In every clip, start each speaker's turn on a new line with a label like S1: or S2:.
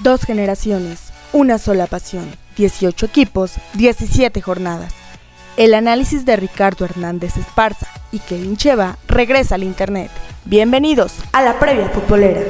S1: Dos generaciones, una sola pasión, 18 equipos, 17 jornadas. El análisis de Ricardo Hernández Esparza y Kevin Cheva regresa al Internet. Bienvenidos a la previa futbolera.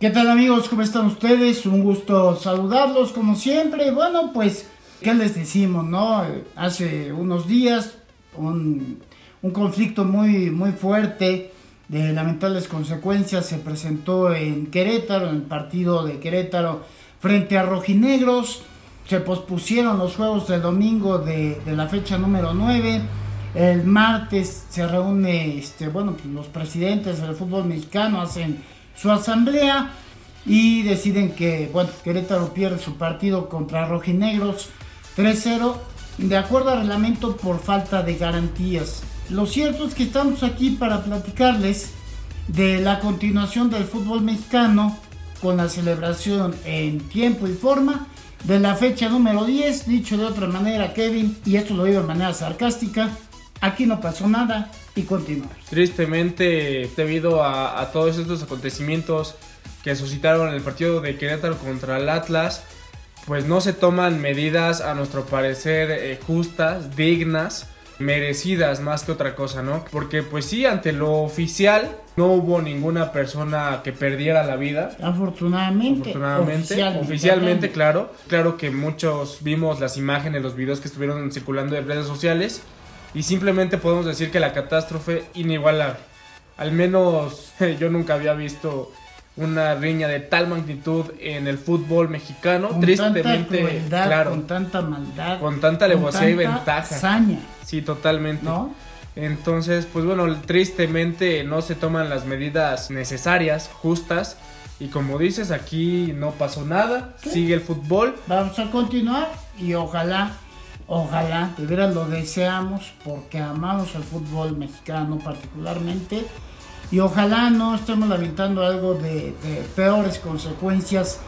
S2: ¿Qué tal amigos? ¿Cómo están ustedes? Un gusto saludarlos como siempre. Bueno, pues, ¿qué les decimos, no? Hace unos días un un conflicto muy, muy fuerte de lamentables consecuencias se presentó en Querétaro, en el partido de Querétaro frente a Rojinegros. Se pospusieron los juegos del domingo de, la fecha número 9. El martes se reúne, este, bueno, pues, los presidentes del fútbol mexicano hacen su asamblea y deciden que, bueno, Querétaro pierde su partido contra Rojinegros 3-0 de acuerdo al reglamento por falta de garantías. Lo cierto es que estamos aquí para platicarles de la continuación del fútbol mexicano con la celebración en tiempo y forma de la fecha número 10, dicho de otra manera Kevin, y esto lo digo de manera sarcástica, aquí no pasó nada y continuamos.
S3: Tristemente, debido a, todos estos acontecimientos que suscitaron el partido de Querétaro contra el Atlas, pues no se toman medidas a nuestro parecer eh, justas, dignas, merecidas más que otra cosa, ¿no? Porque pues sí, ante lo oficial no hubo ninguna persona que perdiera la vida.
S2: Afortunadamente.
S3: Afortunadamente. Oficialmente, claro. Claro que muchos vimos las imágenes, los videos que estuvieron circulando en redes sociales y simplemente podemos decir que la catástrofe inigualable. Al menos yo nunca había visto una riña de tal magnitud en el fútbol mexicano.
S2: Con Tristemente, tanta claro. Con tanta maldad.
S3: Con tanta alevosía y ventaja.
S2: Hazaña.
S3: Sí, totalmente. Entonces, pues bueno, tristemente no se toman las medidas necesarias, justas. Y como dices, aquí no pasó nada. Sigue el fútbol.
S2: Vamos a continuar y ojalá, ojalá, de veras lo deseamos porque amamos el fútbol mexicano particularmente y ojalá no estemos lamentando algo de, peores consecuencias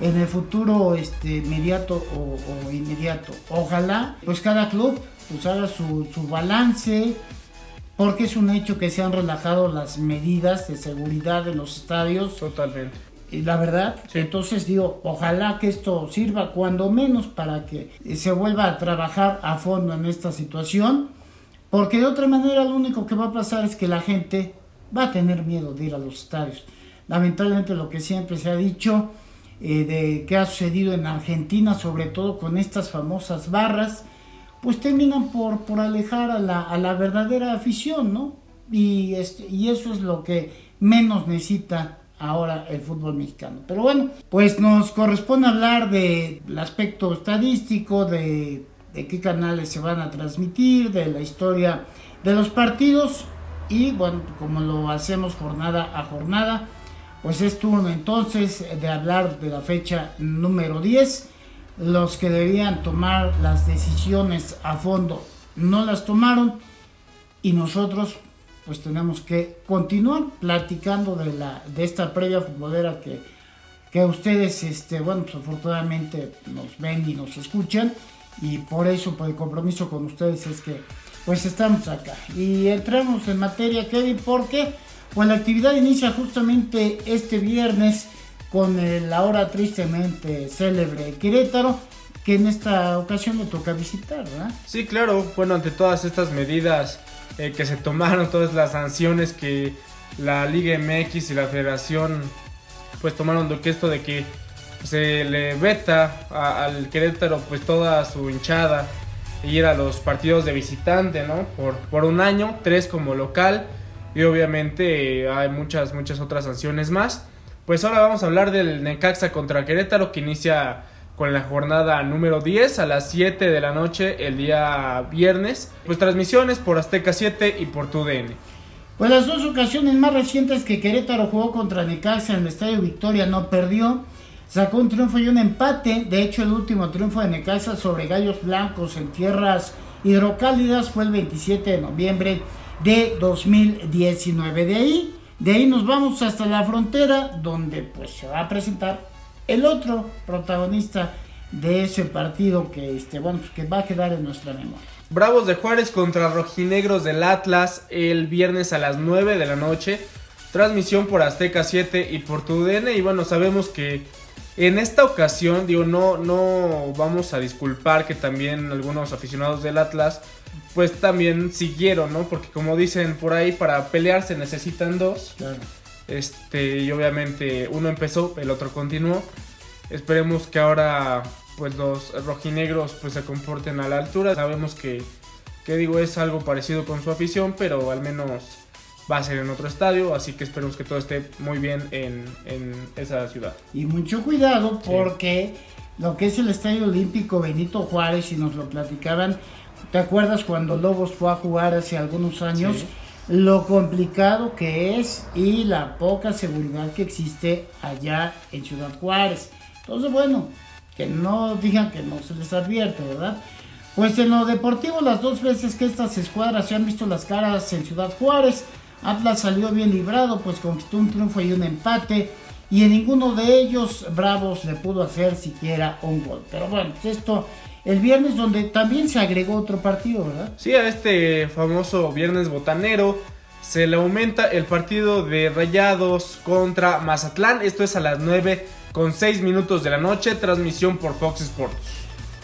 S2: en el futuro este, inmediato o, inmediato. Ojalá pues cada club pues haga su, balance porque es un hecho que se han relajado las medidas de seguridad en los estadios.
S3: Totalmente.
S2: Y la verdad, entonces digo, ojalá que esto sirva cuando menos para que se vuelva a trabajar a fondo en esta situación, porque de otra manera lo único que va a pasar es que la gente va a tener miedo de ir a los estadios. Lamentablemente lo que siempre se ha dicho eh, de que ha sucedido en Argentina, sobre todo con estas famosas barras, pues terminan por, por alejar a la, a la verdadera afición, ¿no? Y, este, y eso es lo que menos necesita ahora el fútbol mexicano. Pero bueno, pues nos corresponde hablar del aspecto estadístico, de, de qué canales se van a transmitir, de la historia de los partidos y bueno, como lo hacemos jornada a jornada, pues es turno entonces de hablar de la fecha número 10. Los que debían tomar las decisiones a fondo no las tomaron y nosotros pues tenemos que continuar platicando de la de esta previa futbolera que, que ustedes este bueno pues afortunadamente nos ven y nos escuchan y por eso por el compromiso con ustedes es que pues estamos acá. Y entramos en materia, Kevin, porque pues la actividad inicia justamente este viernes con el ahora tristemente célebre Querétaro, que en esta ocasión me toca visitar, ¿verdad?
S3: Sí, claro. Bueno, ante todas estas medidas eh, que se tomaron, todas las sanciones que la Liga MX y la Federación pues tomaron de que esto de que se le veta al Querétaro pues toda su hinchada ir a los partidos de visitante, ¿no? Por, por un año, tres como local y obviamente eh, hay muchas, muchas otras sanciones más. Pues ahora vamos a hablar del Necaxa contra Querétaro que inicia con la jornada número 10 a las 7 de la noche el día viernes. Pues transmisiones por Azteca 7 y por TUDN.
S2: Pues las dos ocasiones más recientes que Querétaro jugó contra Necaxa en el Estadio Victoria no perdió sacó un triunfo y un empate. De hecho, el último triunfo de Necaxa sobre Gallos Blancos en tierras hidrocálidas fue el 27 de noviembre de 2019. De ahí, de ahí nos vamos hasta la frontera, donde pues se va a presentar el otro protagonista de ese partido que este bueno pues, que va a quedar en nuestra memoria.
S3: Bravos de Juárez contra Rojinegros del Atlas el viernes a las 9 de la noche. Transmisión por Azteca 7 y por TUDN. Y bueno, sabemos que en esta ocasión, digo, no, no vamos a disculpar que también algunos aficionados del Atlas pues también siguieron, ¿no? Porque como dicen por ahí, para pelear se necesitan dos.
S2: Claro.
S3: Este, y obviamente uno empezó, el otro continuó. Esperemos que ahora pues los rojinegros pues se comporten a la altura. Sabemos que, que digo es algo parecido con su afición, pero al menos va a ser en otro estadio, así que esperemos que todo esté muy bien en, en esa ciudad.
S2: Y mucho cuidado porque lo que es el Estadio Olímpico Benito Juárez, si nos lo platicaban, ¿te acuerdas cuando Lobos fue a jugar hace algunos años?
S3: Sí.
S2: Lo complicado que es y la poca seguridad que existe allá en Ciudad Juárez. Entonces, bueno, que no digan que no se les advierte, ¿verdad? Pues en lo deportivo, las dos veces que estas escuadras se han visto las caras en Ciudad Juárez, Atlas salió bien librado, pues conquistó un triunfo y un empate, y en ninguno de ellos Bravos le pudo hacer siquiera un gol. Pero bueno, pues esto el viernes donde también se agregó otro partido, ¿verdad?
S3: Sí, a este famoso viernes botanero se le aumenta el partido de Rayados contra Mazatlán. Esto es a las 9 con 6 minutos de la noche, transmisión por Fox Sports.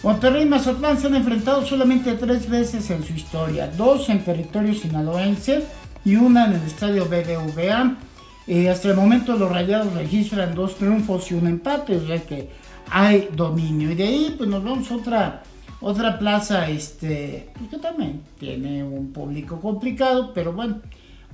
S2: Monterrey y Mazatlán se han enfrentado solamente tres veces en su historia, dos en territorio sinaloense y una en el estadio BBVA. Eh, hasta el momento los Rayados registran dos triunfos y un empate, o sea que hay dominio. Y de ahí pues nos vamos a otra, otra plaza este, pues, que también tiene un público complicado, pero bueno,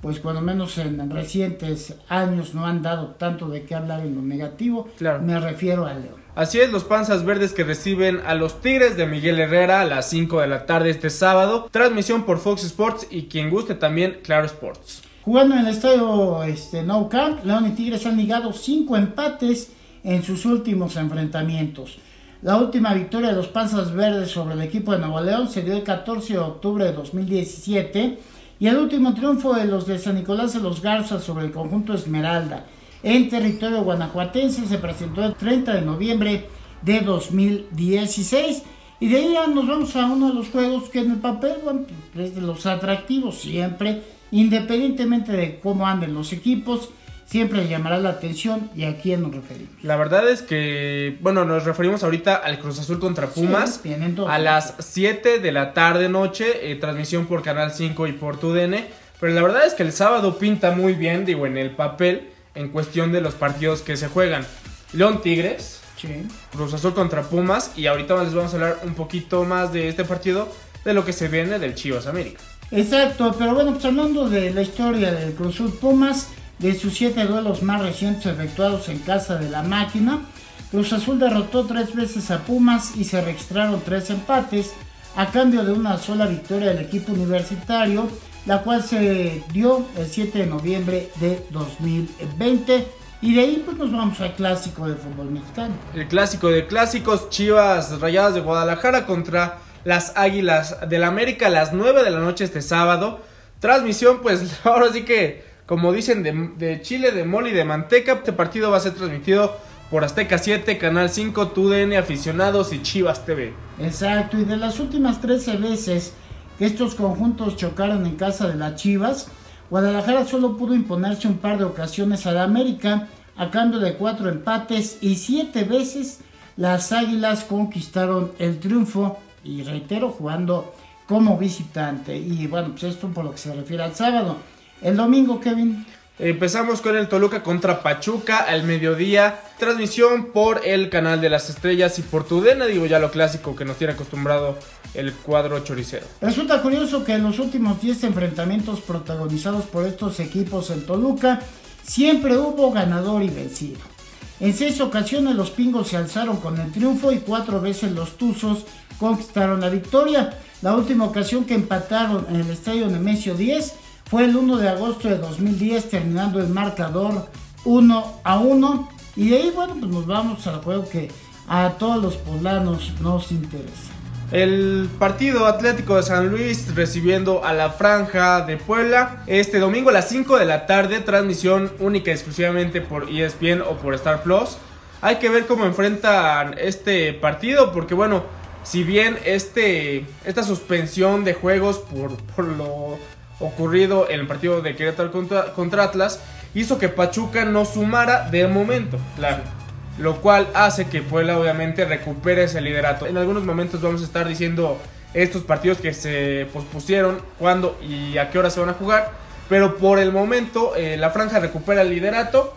S2: pues cuando menos en recientes años no han dado tanto de qué hablar en lo negativo.
S3: Claro.
S2: Me refiero a León.
S3: Así es, los Panzas Verdes que reciben a los Tigres de Miguel Herrera a las 5 de la tarde este sábado. Transmisión por Fox Sports y quien guste también, Claro Sports.
S2: Jugando en el estadio este, No Camp, León y Tigres han ligado cinco empates en sus últimos enfrentamientos. La última victoria de los Panzas Verdes sobre el equipo de Nuevo León se dio el 14 de octubre de 2017 y el último triunfo de los de San Nicolás de los Garzas sobre el conjunto Esmeralda en territorio guanajuatense se presentó el 30 de noviembre de 2016 y de ahí ya nos vamos a uno de los juegos que en el papel bueno, es de los atractivos siempre, independientemente de cómo anden los equipos, siempre llamará la atención y a quién nos referimos.
S3: La verdad es que, bueno, nos referimos ahorita al Cruz Azul contra Pumas
S2: Sí,
S3: a las 7 de la tarde noche, eh, transmisión por Canal 5 y por TUDN. Pero la verdad es que el sábado pinta muy bien, digo, en el papel, en cuestión de los partidos que se juegan. León Tigres,
S2: Sí.
S3: Cruz Azul contra Pumas y ahorita les vamos a hablar un poquito más de este partido, de lo que se viene del Chivas América.
S2: Exacto, pero bueno, pues hablando de la historia del Cruz Azul Pumas, de sus siete duelos más recientes efectuados en casa de la máquina, Cruz Azul derrotó tres veces a Pumas y se registraron tres empates a cambio de una sola victoria del equipo universitario, la cual se dio el 7 de noviembre de 2020. Y de ahí pues nos vamos al clásico de fútbol mexicano.
S3: El clásico de clásicos, Chivas Rayadas de Guadalajara contra las Águilas del América a las 9 de la noche este sábado. Transmisión, pues ahora sí que, como dicen, de, de Chile, de mole y de manteca. Este partido va a ser transmitido por Azteca 7, Canal 5, TUDN, Aficionados y Chivas TV.
S2: Exacto, y de las últimas 13 veces estos conjuntos chocaron en casa de las Chivas, Guadalajara solo pudo imponerse un par de ocasiones a la América a cambio de cuatro empates y siete veces las Águilas conquistaron el triunfo y reitero jugando como visitante. Y bueno pues esto por lo que se refiere al sábado. El domingo Kevin
S3: Empezamos con el Toluca contra Pachuca al mediodía. Transmisión por el canal de las estrellas y por TUDN, digo ya lo clásico que nos tiene acostumbrado el cuadro choricero.
S2: Resulta curioso que en los últimos 10 enfrentamientos protagonizados por estos equipos en Toluca, siempre hubo ganador y vencido. En seis ocasiones los pingos se alzaron con el triunfo y cuatro veces los tuzos conquistaron la victoria. La última ocasión que empataron en el estadio Nemesio 10 fue el 1 de agosto de 2010, terminando el marcador 1 a 1. Y de ahí, bueno, pues nos vamos al juego que a todos los poblanos nos interesa.
S3: El partido Atlético de San Luis recibiendo a la Franja de Puebla este domingo a las 5 de la tarde, transmisión única y exclusivamente por ESPN o por Star Plus. Hay que ver cómo enfrentan este partido porque bueno, si bien este, esta suspensión de juegos por, por lo ocurrido en el partido de Querétaro contra, contra Atlas hizo que Pachuca no sumara de momento, claro. Lo cual hace que Puebla obviamente recupere ese liderato. En algunos momentos vamos a estar diciendo estos partidos que se pospusieron, cuándo y a qué hora se van a jugar. Pero por el momento eh, la franja recupera el liderato.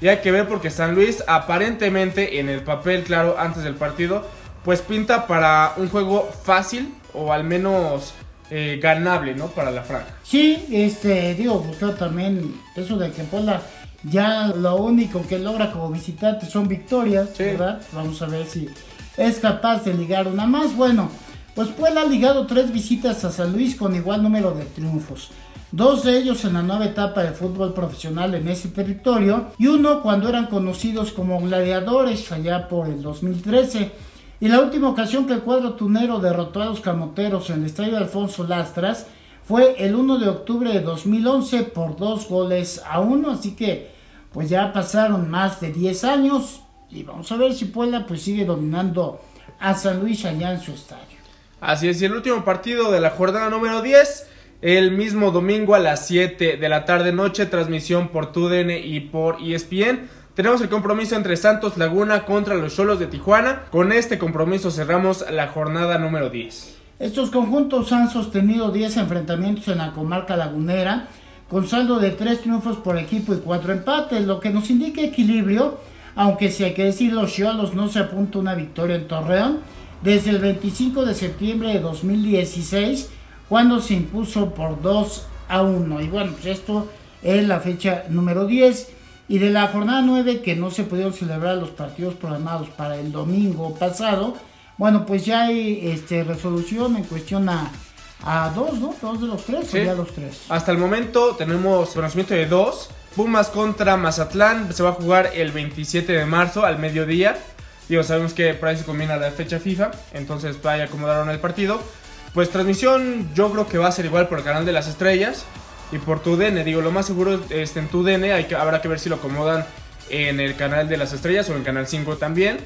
S3: Y hay que ver porque San Luis aparentemente en el papel, claro, antes del partido, pues pinta para un juego fácil o al menos eh, ganable, ¿no? Para la franja.
S2: Sí, este, digo, pues también eso de que Puebla ya lo único que logra como visitante son victorias, ¿verdad? Vamos a ver si es capaz de ligar una más. Bueno, pues Puebla ha ligado tres visitas a San Luis con igual número de triunfos. Dos de ellos en la nueva etapa de fútbol profesional en ese territorio y uno cuando eran conocidos como gladiadores allá por el 2013. Y la última ocasión que el cuadro tunero derrotó a los camoteros en el estadio Alfonso Lastras fue el 1 de octubre de 2011 por dos goles a uno. Así que pues ya pasaron más de 10 años y vamos a ver si Puebla pues sigue dominando a San Luis allá en su estadio.
S3: Así es, y el último partido de la jornada número 10, el mismo domingo a las 7 de la tarde noche, transmisión por TUDN y por ESPN. Tenemos el compromiso entre Santos Laguna contra los Cholos de Tijuana. Con este compromiso cerramos la jornada número 10.
S2: Estos conjuntos han sostenido 10 enfrentamientos en la comarca lagunera, con saldo de 3 triunfos por equipo y 4 empates, lo que nos indica equilibrio, aunque si hay que decir los Cholos no se apunta una victoria en Torreón desde el 25 de septiembre de 2016, cuando se impuso por 2 a 1. Y bueno, pues esto es la fecha número 10. Y de la jornada 9, que no se pudieron celebrar los partidos programados para el domingo pasado, bueno, pues ya hay este, resolución en cuestión a, a dos, ¿no? Dos de los tres, o ya los tres.
S3: Hasta el momento tenemos conocimiento de dos. Pumas contra Mazatlán se va a jugar el 27 de marzo al mediodía. Digo, sabemos que por ahí se combina la fecha FIFA, entonces vaya acomodaron el partido. Pues transmisión yo creo que va a ser igual por el canal de las estrellas y por TUDN. Digo, lo más seguro es en TUDN, hay que, habrá que ver si lo acomodan en el canal de las estrellas o en Canal 5 también.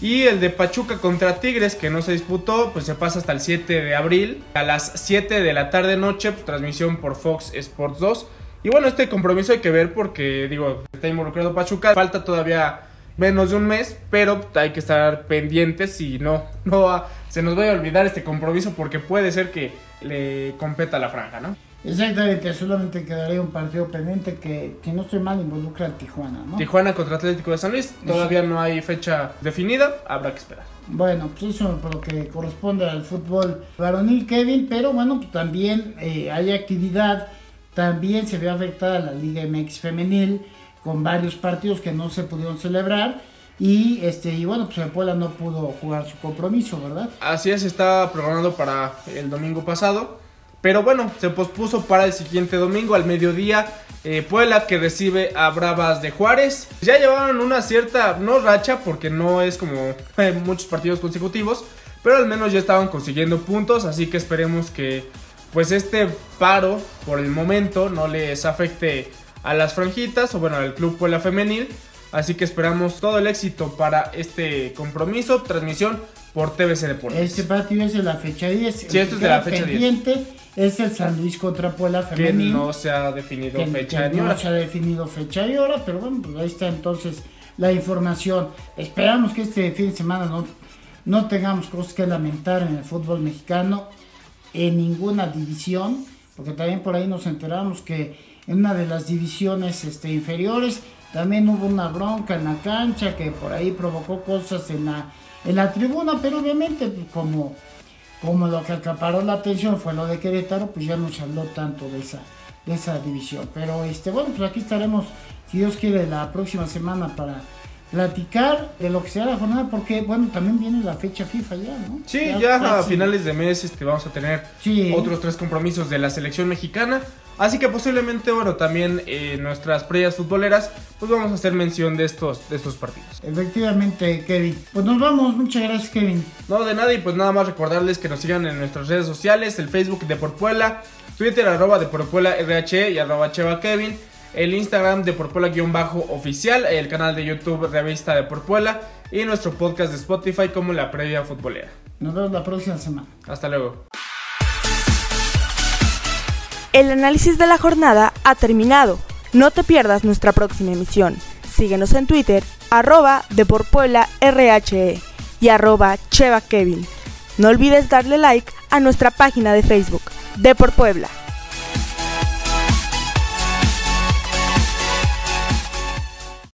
S3: Y el de Pachuca contra Tigres, que no se disputó, pues se pasa hasta el 7 de abril. A las 7 de la tarde noche, pues transmisión por Fox Sports 2. Y bueno, este compromiso hay que ver porque, digo, está involucrado Pachuca. Falta todavía menos de un mes, pero hay que estar pendientes y no, no se nos vaya a olvidar este compromiso porque puede ser que le competa la franja, ¿no?
S2: Exactamente, solamente quedaría un partido pendiente que, que no estoy mal, involucra a Tijuana, ¿no?
S3: Tijuana contra Atlético de San Luis, todavía no hay fecha definida, habrá que esperar.
S2: Bueno, pues eso por lo que corresponde al fútbol varonil, Kevin, pero bueno, pues también eh, hay actividad, también se ve afectada la Liga MX femenil, con varios partidos que no se pudieron celebrar. Y este y bueno, pues el Puebla no pudo jugar su compromiso, ¿verdad?
S3: Así es, está programado para el domingo pasado. Pero bueno, se pospuso para el siguiente domingo al mediodía. Eh, Puebla que recibe a Bravas de Juárez. Ya llevaron una cierta, no racha, porque no es como eh, muchos partidos consecutivos. Pero al menos ya estaban consiguiendo puntos. Así que esperemos que pues este paro por el momento no les afecte a las franjitas o bueno al Club Puebla Femenil. Así que esperamos todo el éxito para este compromiso. Transmisión por TBC Deportes.
S2: Este partido es de la fecha 10.
S3: Sí, esto es de la fecha pendiente 10.
S2: Es el San Luis contra Puebla Femenil.
S3: Que no se ha definido fecha
S2: que No se ha definido fecha y hora, pero bueno, pues ahí está entonces la información. Esperamos que este fin de semana no, no tengamos cosas que lamentar en el fútbol mexicano en ninguna división, porque también por ahí nos enteramos que en una de las divisiones este, inferiores también hubo una bronca en la cancha que por ahí provocó cosas en la, en la tribuna, pero obviamente pues, como, como lo que acaparó la atención fue lo de Querétaro, pues ya no se habló tanto de esa, de esa división. Pero este, bueno, pues aquí estaremos, si Dios quiere, la próxima semana para platicar de lo que sea la jornada, porque bueno, también viene la fecha FIFA ya, ¿no?
S3: Sí, ya, a finales de mes este, vamos a tener otros tres compromisos de la selección mexicana. Así que posiblemente, bueno, también en nuestras previas futboleras, pues vamos a hacer mención de estos, de estos partidos.
S2: Efectivamente, Kevin. Pues nos vamos, muchas gracias, Kevin.
S3: No, de nada, y pues nada más recordarles que nos sigan en nuestras redes sociales, el Facebook de Porpuela, Twitter arroba de Porpuela RH y arroba Cheva Kevin el Instagram de Porpuela-oficial, el canal de YouTube Revista de Porpuela, y nuestro podcast de Spotify como La Previa Futbolera.
S2: Nos vemos la próxima semana.
S3: Hasta luego.
S1: El análisis de la jornada ha terminado. No te pierdas nuestra próxima emisión. Síguenos en Twitter, arroba RHE y arroba Cheva Kevin. No olvides darle like a nuestra página de Facebook, De Puebla.